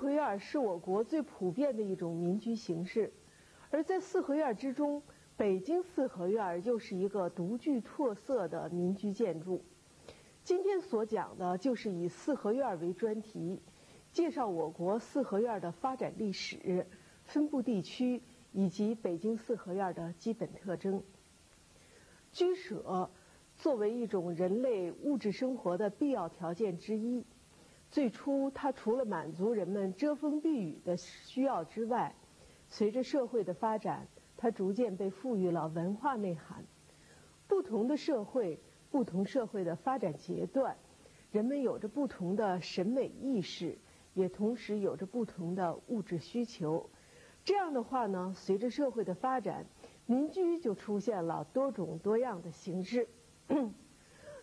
四合院是我国最普遍的一种民居形式，而在四合院之中，北京四合院又是一个独具特色的民居建筑。今天所讲的就是以四合院为专题，介绍我国四合院的发展历史、分布地区以及北京四合院的基本特征。居舍作为一种人类物质生活的必要条件之一。最初，它除了满足人们遮风避雨的需要之外，随着社会的发展，它逐渐被赋予了文化内涵。不同的社会，不同社会的发展阶段，人们有着不同的审美意识，也同时有着不同的物质需求。这样的话呢，随着社会的发展，民居就出现了多种多样的形式。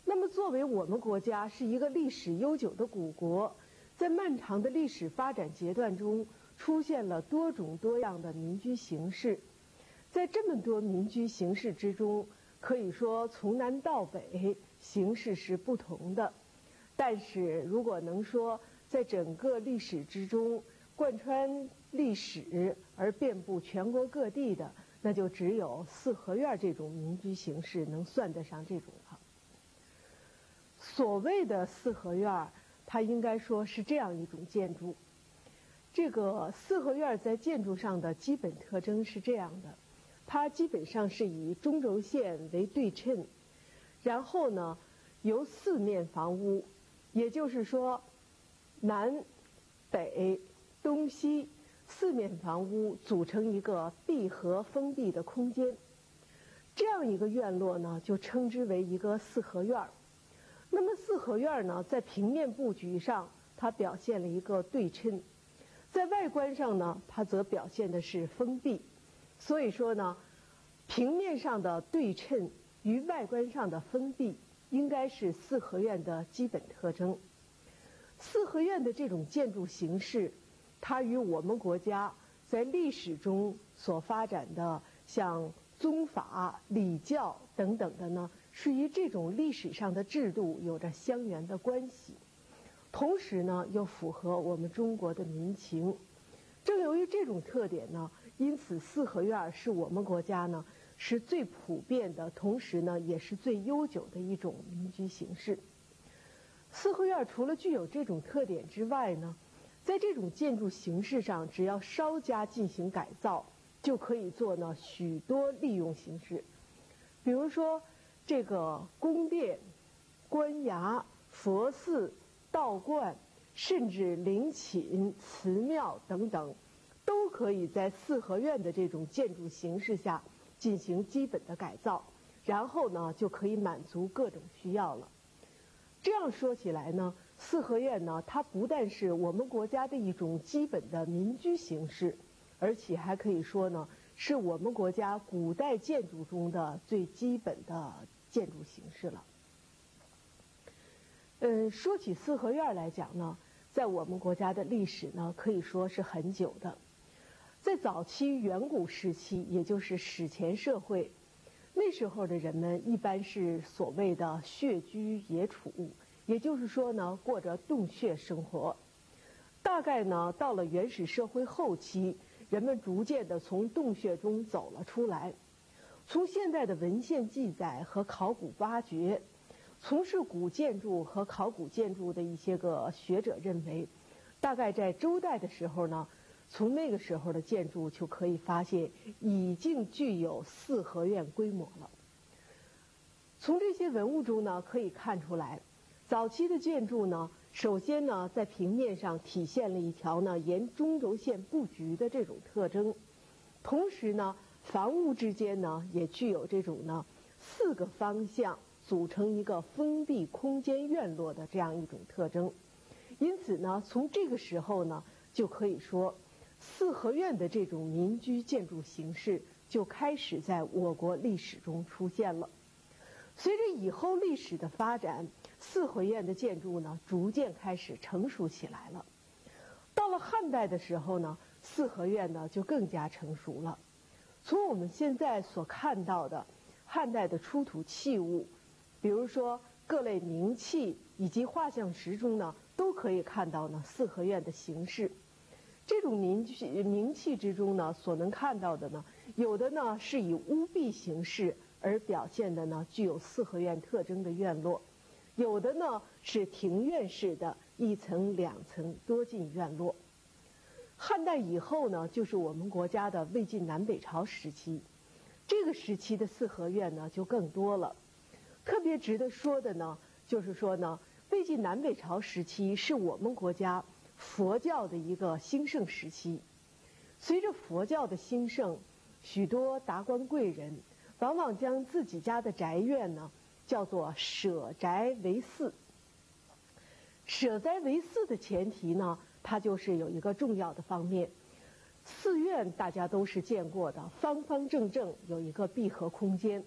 那么，作为我们国家是一个历史悠久的古国，在漫长的历史发展阶段中，出现了多种多样的民居形式。在这么多民居形式之中，可以说从南到北形式是不同的。但是如果能说在整个历史之中贯穿历史而遍布全国各地的，那就只有四合院这种民居形式能算得上这种。所谓的四合院它应该说是这样一种建筑。这个四合院在建筑上的基本特征是这样的：它基本上是以中轴线为对称，然后呢，由四面房屋，也就是说，南、北、东西四面房屋组成一个闭合封闭的空间。这样一个院落呢，就称之为一个四合院那么四合院呢，在平面布局上，它表现了一个对称；在外观上呢，它则表现的是封闭。所以说呢，平面上的对称与外观上的封闭，应该是四合院的基本特征。四合院的这种建筑形式，它与我们国家在历史中所发展的像宗法、礼教等等的呢。是与这种历史上的制度有着相缘的关系，同时呢又符合我们中国的民情。正由于这种特点呢，因此四合院是我们国家呢是最普遍的，同时呢也是最悠久的一种民居形式。四合院除了具有这种特点之外呢，在这种建筑形式上，只要稍加进行改造，就可以做呢许多利用形式，比如说。这个宫殿、官衙、佛寺、道观，甚至陵寝、祠庙等等，都可以在四合院的这种建筑形式下进行基本的改造，然后呢就可以满足各种需要了。这样说起来呢，四合院呢，它不但是我们国家的一种基本的民居形式，而且还可以说呢，是我们国家古代建筑中的最基本的。建筑形式了。嗯，说起四合院来讲呢，在我们国家的历史呢，可以说是很久的。在早期远古时期，也就是史前社会，那时候的人们一般是所谓的穴居野处，也就是说呢，过着洞穴生活。大概呢，到了原始社会后期，人们逐渐的从洞穴中走了出来。从现代的文献记载和考古挖掘，从事古建筑和考古建筑的一些个学者认为，大概在周代的时候呢，从那个时候的建筑就可以发现已经具有四合院规模了。从这些文物中呢，可以看出来，早期的建筑呢，首先呢，在平面上体现了一条呢沿中轴线布局的这种特征，同时呢。房屋之间呢，也具有这种呢四个方向组成一个封闭空间院落的这样一种特征。因此呢，从这个时候呢，就可以说四合院的这种民居建筑形式就开始在我国历史中出现了。随着以后历史的发展，四合院的建筑呢逐渐开始成熟起来了。到了汉代的时候呢，四合院呢就更加成熟了。从我们现在所看到的汉代的出土器物，比如说各类名器以及画像石中呢，都可以看到呢四合院的形式。这种名气名气之中呢，所能看到的呢，有的呢是以屋壁形式而表现的呢，具有四合院特征的院落；有的呢是庭院式的一层两层多进院落。汉代以后呢，就是我们国家的魏晋南北朝时期，这个时期的四合院呢就更多了。特别值得说的呢，就是说呢，魏晋南北朝时期是我们国家。佛教的一个兴盛时期，随着佛教的兴盛，许多达官贵人往往将自己家的宅院呢叫做舍宅为寺。舍宅为寺的前提呢，它就是有一个重要的方面，寺院大家都是见过的，方方正正有一个闭合空间。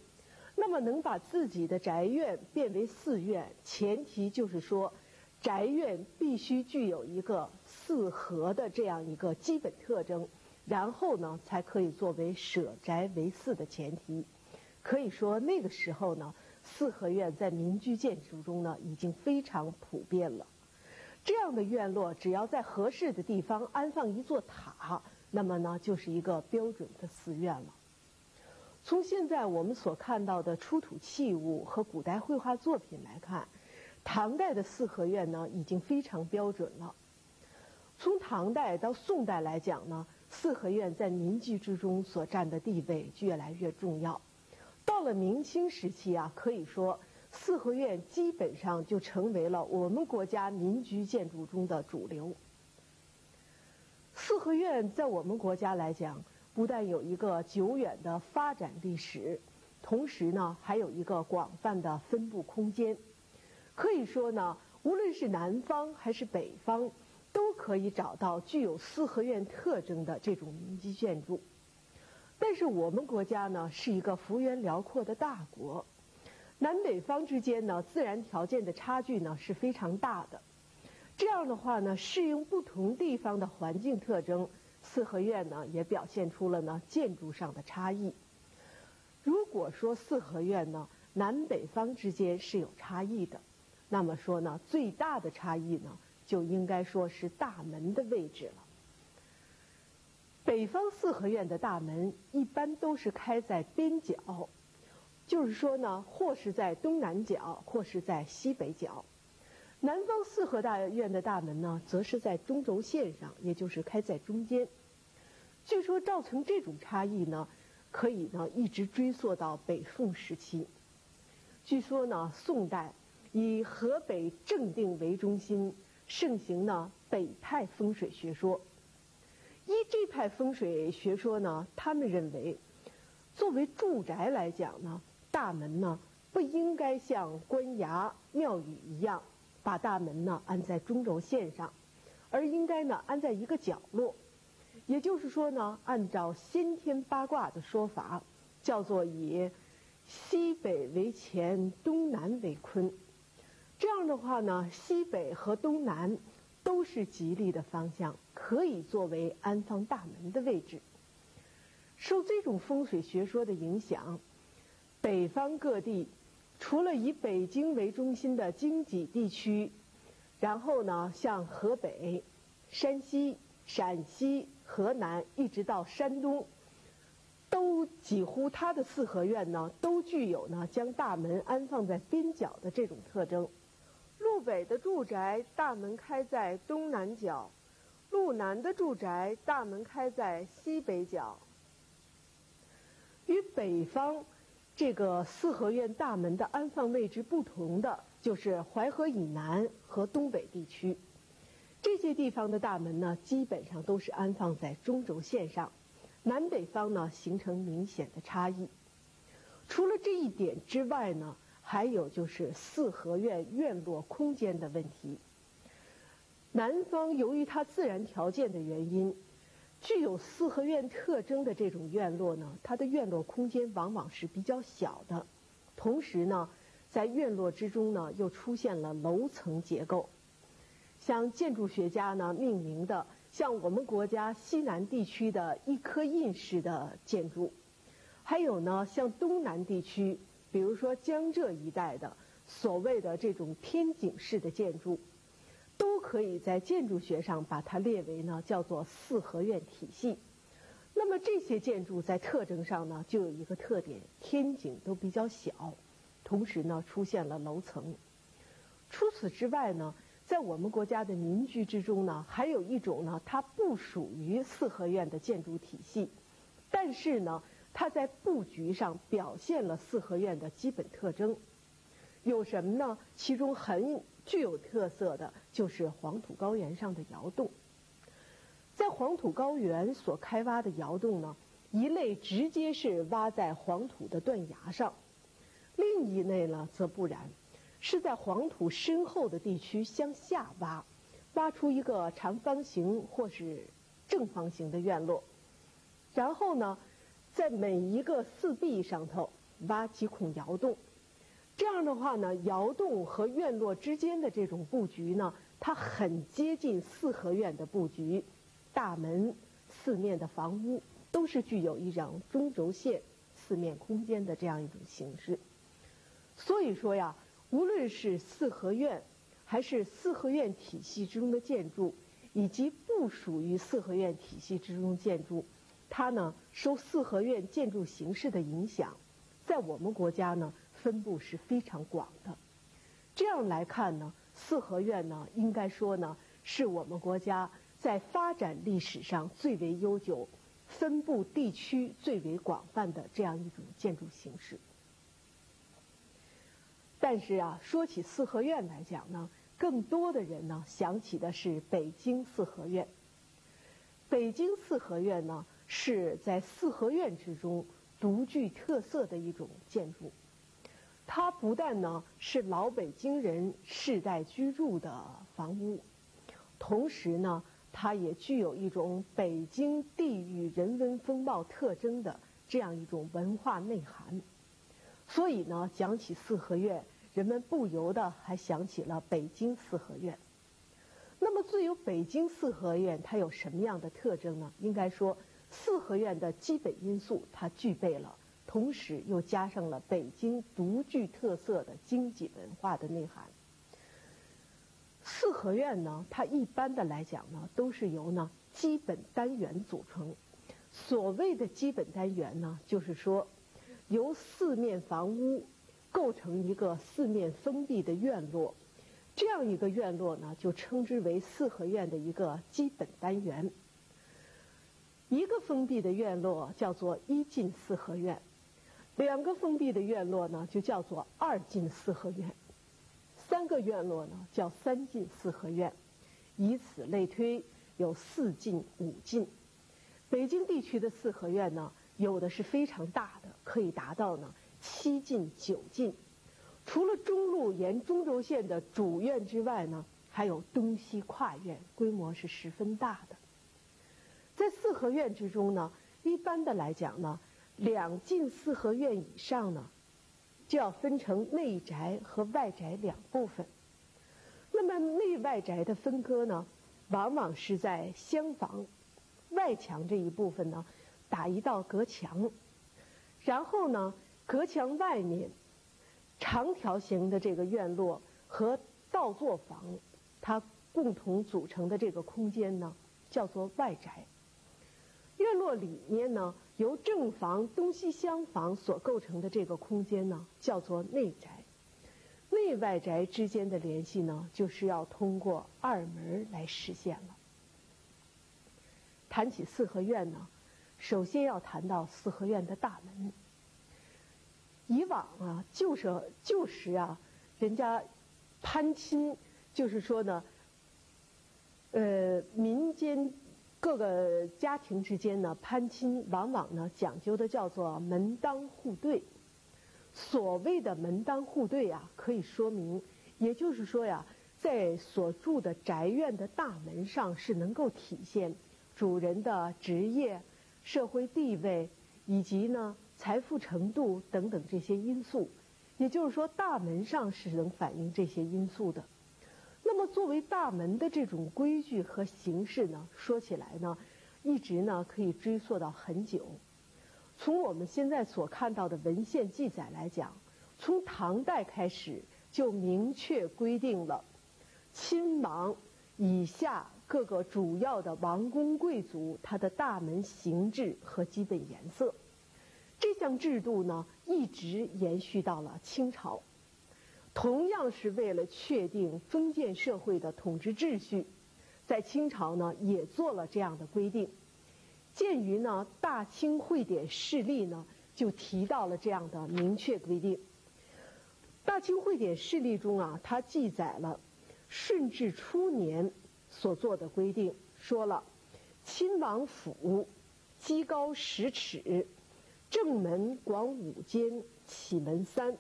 那么能把自己的宅院变为寺院，前提就是说。宅院必须具有一个四合的这样一个基本特征，然后呢，才可以作为舍宅为寺的前提。可以说那个时候呢，四合院在民居建筑中呢已经非常普遍了。这样的院落，只要在合适的地方安放一座塔，那么呢就是一个标准的寺院了。从现在我们所看到的出土器物和古代绘画作品来看。唐代的四合院呢，已经非常标准了。从唐代到宋代来讲呢，四合院在民居之中所占的地位越来越重要。到了明清时期啊，可以说四合院基本上就成为了我们国家民居建筑中的主流。四合院在我们国家来讲，不但有一个久远的发展历史，同时呢，还有一个广泛的分布空间。可以说呢，无论是南方还是北方，都可以找到具有四合院特征的这种民居建筑。但是我们国家呢是一个幅员辽阔的大国，南北方之间呢自然条件的差距呢是非常大的。这样的话呢，适应不同地方的环境特征，四合院呢也表现出了呢建筑上的差异。如果说四合院呢南北方之间是有差异的。那么说呢，最大的差异呢，就应该说是大门的位置了。北方四合院的大门一般都是开在边角，就是说呢，或是在东南角，或是在西北角。南方四合大院的大门呢，则是在中轴线上，也就是开在中间。据说造成这种差异呢，可以呢一直追溯到北宋时期。据说呢，宋代。以河北正定为中心，盛行呢北派风水学说。依这派风水学说呢，他们认为，作为住宅来讲呢，大门呢不应该像官衙庙宇一样，把大门呢安在中轴线上，而应该呢安在一个角落。也就是说呢，按照先天八卦的说法，叫做以西北为乾，东南为坤。这样的话呢，西北和东南都是吉利的方向，可以作为安放大门的位置。受这种风水学说的影响，北方各地除了以北京为中心的京畿地区，然后呢，像河北、山西、陕西、河南，一直到山东，都几乎它的四合院呢，都具有呢将大门安放在边角的这种特征。路北的住宅大门开在东南角，路南的住宅大门开在西北角。与北方这个四合院大门的安放位置不同的，就是淮河以南和东北地区。这些地方的大门呢，基本上都是安放在中轴线上，南北方呢形成明显的差异。除了这一点之外呢？还有就是四合院院落空间的问题。南方由于它自然条件的原因，具有四合院特征的这种院落呢，它的院落空间往往是比较小的。同时呢，在院落之中呢，又出现了楼层结构。像建筑学家呢命名的，像我们国家西南地区的一颗印式的建筑，还有呢，像东南地区。比如说江浙一带的所谓的这种天井式的建筑，都可以在建筑学上把它列为呢叫做四合院体系。那么这些建筑在特征上呢就有一个特点，天井都比较小，同时呢出现了楼层。除此之外呢，在我们国家的民居之中呢，还有一种呢，它不属于四合院的建筑体系，但是呢，它在布局上表现了四合院的基本特征。有什么呢？其中很具有特色的就是黄土高原上的窑洞。在黄土高原所开挖的窑洞呢，一类直接是挖在黄土的断崖上，另一类呢则不然，是在黄土深厚的地区向下挖，挖出一个长方形或是正方形的院落，然后呢，在每一个四壁上头挖几孔窑洞。这样的话呢，窑洞和院落之间的这种布局呢，它很接近四合院的布局，大门、四面的房屋都是具有一种中轴线、四面空间的这样一种形式。所以说呀，无论是四合院，还是四合院体系之中的建筑，以及不属于四合院体系之中建筑，它呢受四合院建筑形式的影响，在我们国家呢。分布是非常广的，这样来看呢，四合院呢，应该说呢，是我们国家在发展历史上最为悠久、分布地区最为广泛的这样一种建筑形式。但是啊，说起四合院来讲呢，更多的人呢想起的是北京四合院。北京四合院呢，是在四合院之中独具特色的一种建筑。它不但呢是老北京人世代居住的房屋，同时呢，它也具有一种北京地域人文风貌特征的这样一种文化内涵。所以呢，讲起四合院，人们不由得还想起了北京四合院。那么，最有北京四合院它有什么样的特征呢？应该说，四合院的基本因素它具备了。同时又加上了北京独具特色的经济文化的内涵。四合院呢，它一般的来讲呢，都是由呢基本单元组成。所谓的基本单元呢，就是说由四面房屋构成一个四面封闭的院落，这样一个院落呢，就称之为四合院的一个基本单元。一个封闭的院落叫做一进四合院。两个封闭的院落呢，就叫做二进四合院；三个院落呢，叫三进四合院。以此类推，有四进五进。北京地区的四合院呢，有的是非常大的，可以达到呢七进九进。除了中路沿中轴线的主院之外呢，还有东西跨院，规模是十分大的。在四合院之中呢，一般的来讲呢。两进四合院以上呢，就要分成内宅和外宅两部分。那么内外宅的分割呢，往往是在厢房外墙这一部分呢，打一道隔墙，然后呢，隔墙外面长条形的这个院落和倒座房，它共同组成的这个空间呢，叫做外宅。院落里面呢。由正房、东西厢房所构成的这个空间呢，叫做内宅。内外宅之间的联系呢，就是要通过二门来实现了。谈起四合院呢，首先要谈到四合院的大门。以往啊，旧时旧时啊，人家攀亲，就是说呢，呃，民间。各个家庭之间呢，攀亲往往呢讲究的叫做门当户对。所谓的门当户对啊，可以说明，也就是说呀，在所住的宅院的大门上是能够体现主人的职业、社会地位以及呢财富程度等等这些因素。也就是说，大门上是能反映这些因素的。那么，作为大门的这种规矩和形式呢，说起来呢，一直呢可以追溯到很久。从我们现在所看到的文献记载来讲，从唐代开始就明确规定了，亲王以下各个主要的王公贵族他的大门形制和基本颜色。这项制度呢，一直延续到了清朝，同样是为了确定封建社会的统治秩序，在清朝呢也做了这样的规定。鉴于呢《大清会典释例》呢就提到了这样的明确规定，《大清会典释例》中啊，它记载了顺治初年所做的规定，说了亲王府基高十尺，正门广五间，起门三，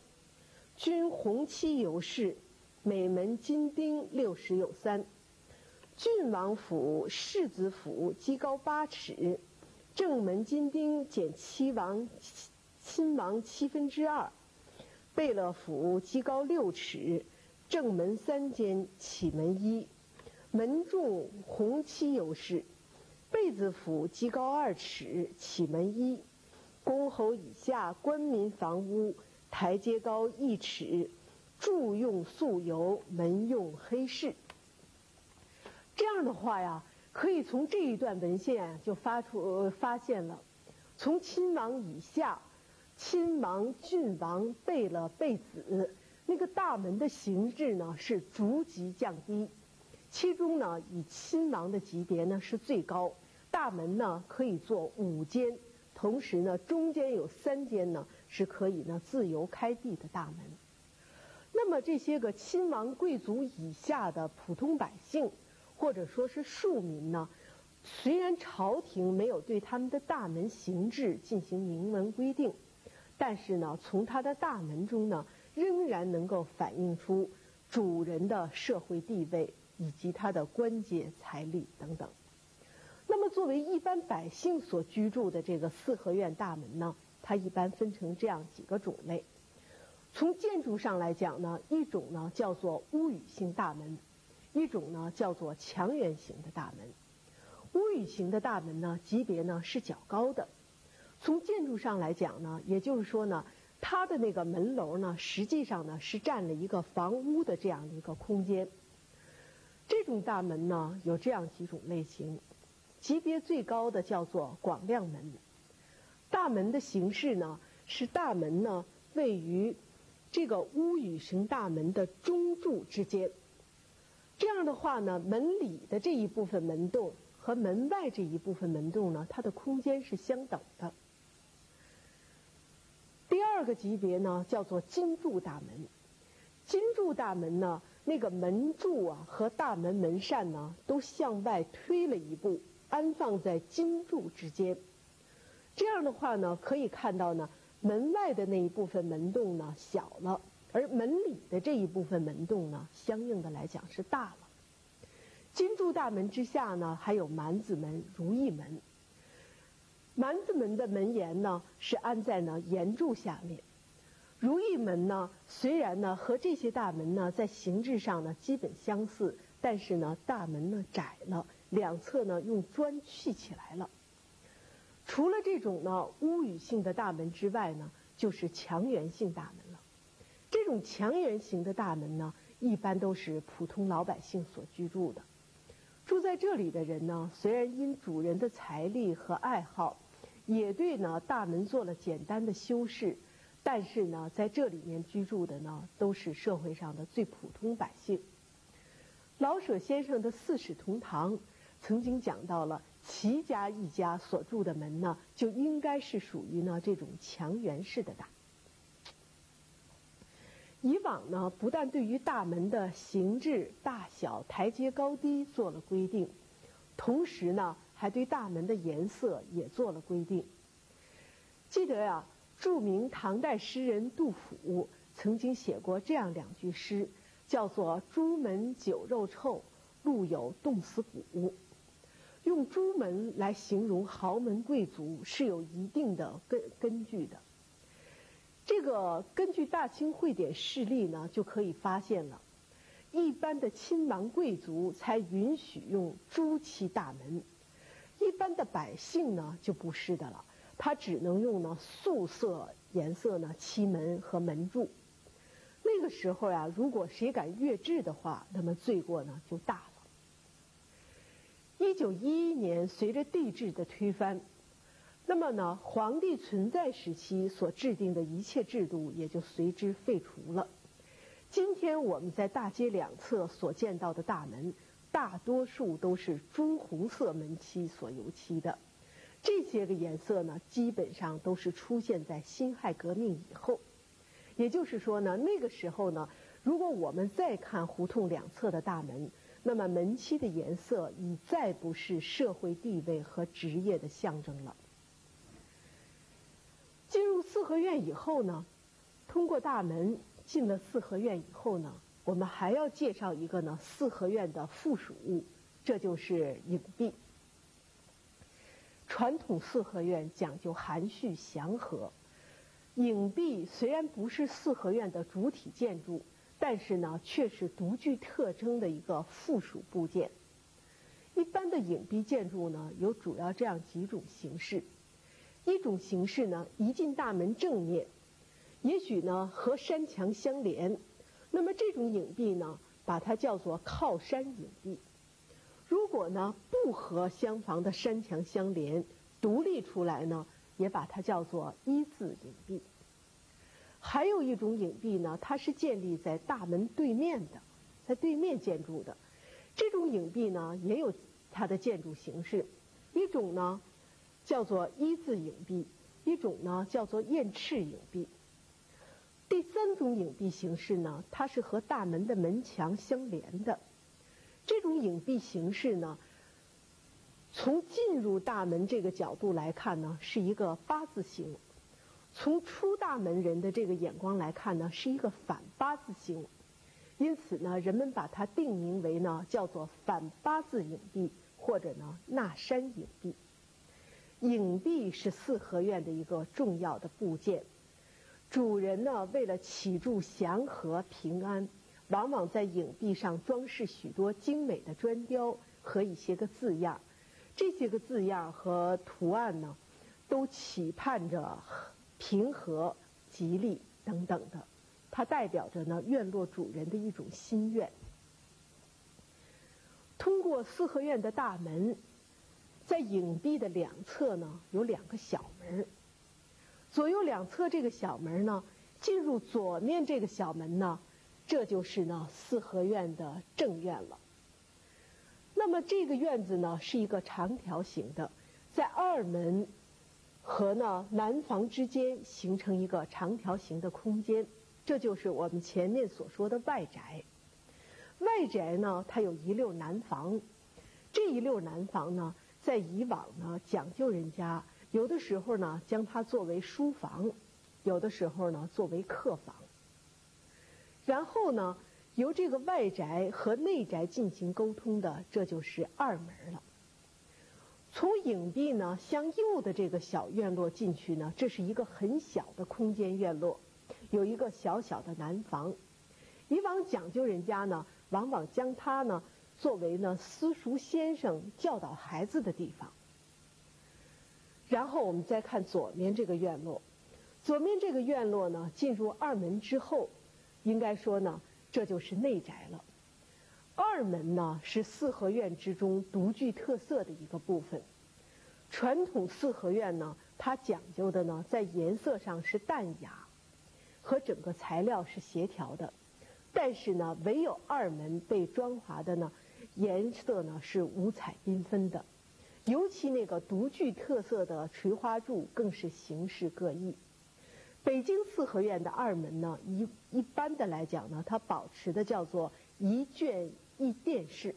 均红漆油饰，每门金钉六十有三。郡王府、世子府基高八尺，正门金钉减七王亲王七分之二；贝勒府基高六尺，正门三间，起门一，门柱红漆有饰；贝子府基高二尺，起门一；公侯以下官民房屋台阶高一尺，柱用素油，门用黑饰。这样的话呀，可以从这一段文献就发出发现了，从亲王以下，亲王、郡王、贝勒、贝子，那个大门的形制呢是逐级降低，其中呢以亲王的级别呢是最高，大门呢可以做五间，同时呢中间有三间呢是可以呢自由开闭的大门。那么这些个亲王贵族以下的普通百姓。或者说是庶民呢，虽然朝廷没有对他们的大门形制进行明文规定，但是呢，从他的大门中呢，仍然能够反映出主人的社会地位以及他的官阶、财力等等。那么，作为一般百姓所居住的这个四合院大门呢，它一般分成这样几个种类。从建筑上来讲呢，一种呢叫做屋宇性大门。一种呢叫做墙垣型的大门，屋宇型的大门呢级别呢是较高的。从建筑上来讲呢，也就是说呢，它的那个门楼呢，实际上呢是占了一个房屋的这样一个空间。这种大门呢有这样几种类型，级别最高的叫做广亮门。大门的形式呢是大门呢位于这个屋宇型大门的中柱之间。这样的话呢，门里的这一部分门洞和门外这一部分门洞呢，它的空间是相等的。第二个级别呢，叫做金柱大门。金柱大门呢，那个门柱啊和大门门扇呢，都向外推了一步，安放在金柱之间。这样的话呢，可以看到呢，门外的那一部分门洞呢小了。而门里的这一部分门洞呢，相应的来讲是大了。金柱大门之下呢，还有蛮子门、如意门。蛮子门的门檐呢是安在呢檐柱下面，如意门呢虽然呢和这些大门呢在形制上呢基本相似，但是呢大门呢窄了，两侧呢用砖砌起来了。除了这种呢屋宇性的大门之外呢，就是墙垣性大门了。这种墙垣型的大门呢，一般都是普通老百姓所居住的。住在这里的人呢，虽然因主人的财力和爱好，也对呢大门做了简单的修饰，但是呢，在这里面居住的呢，都是社会上的最普通百姓。老舍先生的《四世同堂》曾经讲到了齐家一家所住的门呢，就应该是属于呢这种墙垣式的大。以往呢，不但对于大门的形制、大小、台阶高低做了规定，同时呢，还对大门的颜色也做了规定。记得呀，著名唐代诗人杜甫曾经写过这样两句诗，叫做“朱门酒肉臭，路有冻死骨”。用朱门来形容豪门贵族是有一定的根根据的。这个根据《大清会典事例》呢，就可以发现了，一般的亲王贵族才允许用朱漆大门，一般的百姓呢就不是的了，他只能用呢素色颜色呢漆门和门柱。那个时候呀，如果谁敢越制的话，那么罪过呢就大了。一九一一年，随着帝制的推翻，那么呢，皇帝存在时期所制定的一切制度也就随之废除了。今天我们在大街两侧所见到的大门，大多数都是朱红色门漆所油漆的。这些个颜色呢，基本上都是出现在辛亥革命以后。也就是说呢，那个时候呢，如果我们再看胡同两侧的大门，那么门漆的颜色已再不是社会地位和职业的象征了。进入四合院以后呢，通过大门。进了四合院以后呢，我们还要介绍一个呢四合院的附属物，这就是影壁。传统四合院讲究含蓄祥和，影壁虽然不是四合院的主体建筑，但是呢却是独具特征的一个附属部件。一般的影壁建筑呢有主要这样几种形式，一种形式呢一进大门正面。也许呢和山墙相连，那么这种影壁呢，把它叫做靠山影壁。如果呢不和厢房的山墙相连，独立出来呢，也把它叫做一字影壁。还有一种影壁呢，它是建立在大门对面的，在对面建筑的。这种影壁呢，也有它的建筑形式，一种呢叫做一字影壁，一种呢叫做燕翅影壁。第三种影壁形式呢，它是和大门的门墙相连的。这种影壁形式呢，从进入大门这个角度来看呢，是一个八字形；从出大门人的这个眼光来看呢，是一个反八字形。因此呢，人们把它定名为呢，叫做反八字影壁，或者呢，纳山影壁。影壁是四合院的一个重要的部件。主人呢，为了祈祝祥和平安，往往在影壁上装饰许多精美的砖雕和一些个字样。这些个字样和图案呢，都期盼着平和、吉利等等的。它代表着呢院落主人的一种心愿。通过四合院的大门，在影壁的两侧呢，有两个小门。左右两侧这个小门呢，进入左面这个小门呢，这就是呢四合院的正院了。那么这个院子呢是一个长条形的，在二门和呢南房之间形成一个长条形的空间，这就是我们前面所说的外宅。外宅呢，它有一溜南房，这一溜南房呢，在以往呢讲究人家。有的时候呢，将它作为书房；有的时候呢，作为客房。然后呢，由这个外宅和内宅进行沟通的，这就是二门了。从影壁呢向右的这个小院落进去呢，这是一个很小的空间院落，有一个小小的南房。以往讲究人家呢，往往将它呢作为呢私塾先生教导孩子的地方。然后我们再看左面这个院落，左面这个院落呢，进入二门之后，应该说呢，这就是内宅了。二门呢是四合院之中独具特色的一个部分。传统四合院呢，它讲究的呢，在颜色上是淡雅，和整个材料是协调的。但是呢，唯有二门被装华的呢，颜色呢是五彩缤纷的。尤其那个独具特色的垂花柱，更是形式各异。北京四合院的二门呢，一一般的来讲呢，它保持的叫做一卷一殿式。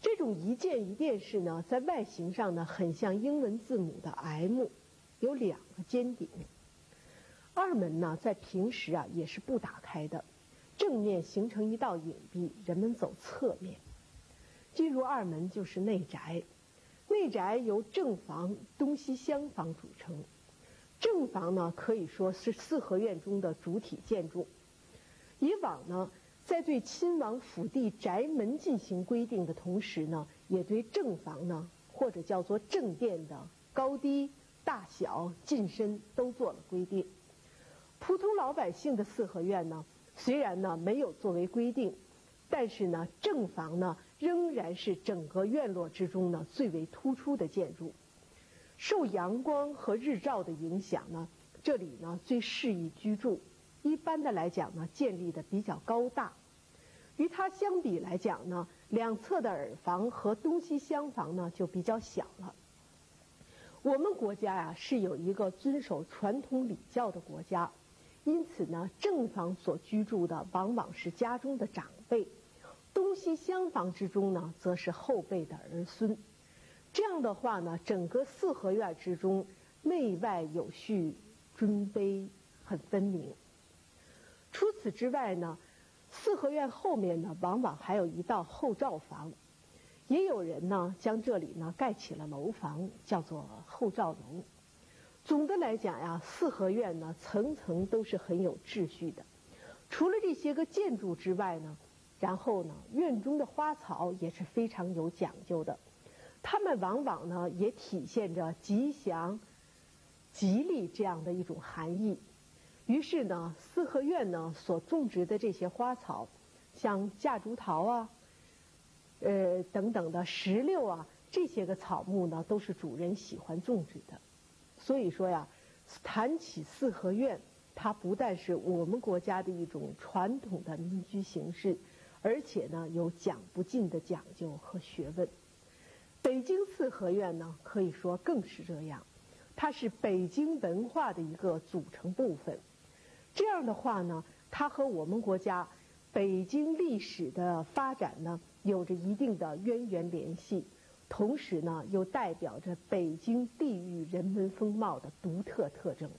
这种一件一殿式呢，在外形上呢，很像英文字母的 M，有两个尖顶。二门呢，在平时啊也是不打开的，正面形成一道影壁，人们走侧面。进入二门就是内宅。内宅由正房、东西厢房组成。正房呢，可以说是四合院中的主体建筑。以往呢，在对亲王府邸宅门进行规定的同时呢，也对正房呢，或者叫做正殿的高低、大小、进深都做了规定。普通老百姓的四合院呢，虽然呢没有作为规定，但是呢，正房呢仍然是整个院落之中呢最为突出的建筑。受阳光和日照的影响呢，这里呢最适宜居住。一般的来讲呢，建立的比较高大。与它相比来讲呢，两侧的耳房和东西厢房呢就比较小了。我们国家呀是有一个遵守传统礼教的国家，因此呢，正房所居住的往往是家中的长辈，东西厢房之中呢则是后辈的儿孙。这样的话呢，整个四合院之中内外有序，尊卑很分明。除此之外呢。四合院后面呢，往往还有一道后罩房，也有人呢将这里呢盖起了楼房，叫做后罩楼。总的来讲呀，四合院呢层层都是很有秩序的。除了这些个建筑之外呢，然后呢院中的花草也是非常有讲究的，它们往往呢也体现着吉祥、吉利这样的一种含义。于是呢，四合院呢所种植的这些花草，像夹竹桃啊，呃等等的石榴啊，这些个草木呢，都是主人喜欢种植的。所以说呀，谈起四合院，它不但是我们国家的一种传统的民居形式，而且呢有讲不尽的讲究和学问。北京四合院呢，可以说更是这样，它是北京文化的一个组成部分。这样的话呢，它和我们国家北京历史的发展呢有着一定的渊源联系，同时呢又代表着北京地域人文风貌的独特特征。